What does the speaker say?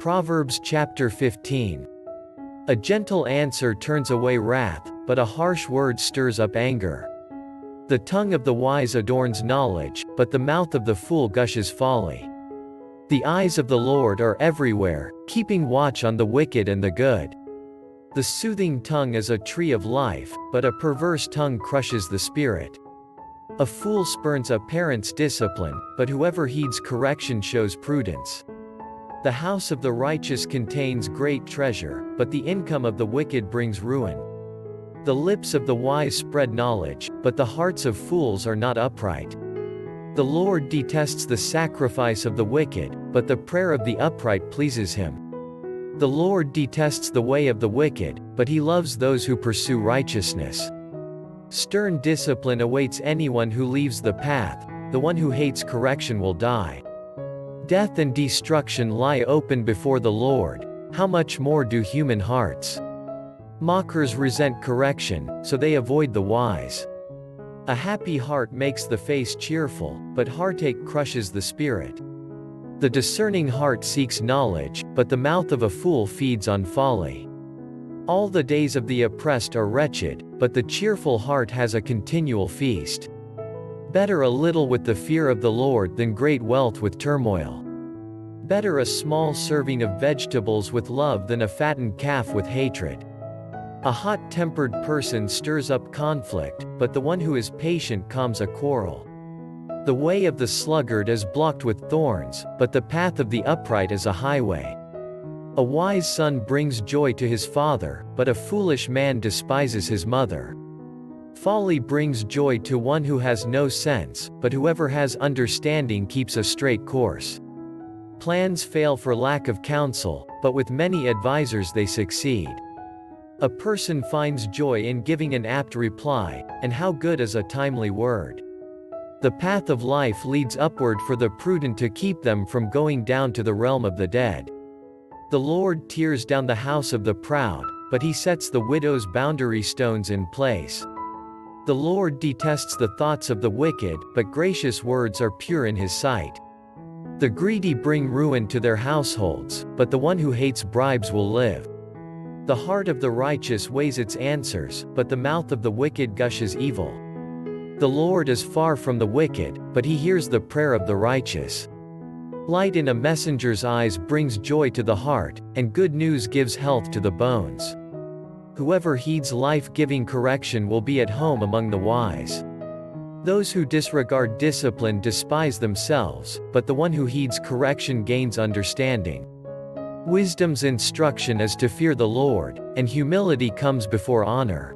Proverbs chapter 15. A gentle answer turns away wrath, but a harsh word stirs up anger. The tongue of the wise adorns knowledge, but the mouth of the fool gushes folly. The eyes of the Lord are everywhere, keeping watch on the wicked and the good. The soothing tongue is a tree of life, but a perverse tongue crushes the spirit. A fool spurns a parent's discipline, but whoever heeds correction shows prudence. The house of the righteous contains great treasure, but the income of the wicked brings ruin. The lips of the wise spread knowledge, but the hearts of fools are not upright. The Lord detests the sacrifice of the wicked, but the prayer of the upright pleases him. The Lord detests the way of the wicked, but he loves those who pursue righteousness. Stern discipline awaits anyone who leaves the path, the one who hates correction will die. Death and destruction lie open before the Lord, how much more do human hearts? Mockers resent correction, so they avoid the wise. A happy heart makes the face cheerful, but heartache crushes the spirit. The discerning heart seeks knowledge, but the mouth of a fool feeds on folly. All the days of the oppressed are wretched, but the cheerful heart has a continual feast. Better a little with the fear of the Lord than great wealth with turmoil. Better a small serving of vegetables with love than a fattened calf with hatred. A hot-tempered person stirs up conflict, but the one who is patient calms a quarrel. The way of the sluggard is blocked with thorns, but the path of the upright is a highway. A wise son brings joy to his father, but a foolish man despises his mother. Folly brings joy to one who has no sense, but whoever has understanding keeps a straight course. Plans fail for lack of counsel, but with many advisers they succeed. A person finds joy in giving an apt reply, and how good is a timely word. The path of life leads upward for the prudent to keep them from going down to the realm of the dead. The Lord tears down the house of the proud, but he sets the widow's boundary stones in place. The Lord detests the thoughts of the wicked, but gracious words are pure in his sight. The greedy bring ruin to their households, but the one who hates bribes will live. The heart of the righteous weighs its answers, but the mouth of the wicked gushes evil. The Lord is far from the wicked, but he hears the prayer of the righteous. Light in a messenger's eyes brings joy to the heart, and good news gives health to the bones. Whoever heeds life-giving correction will be at home among the wise. Those who disregard discipline despise themselves, but the one who heeds correction gains understanding. Wisdom's instruction is to fear the Lord, and humility comes before honor.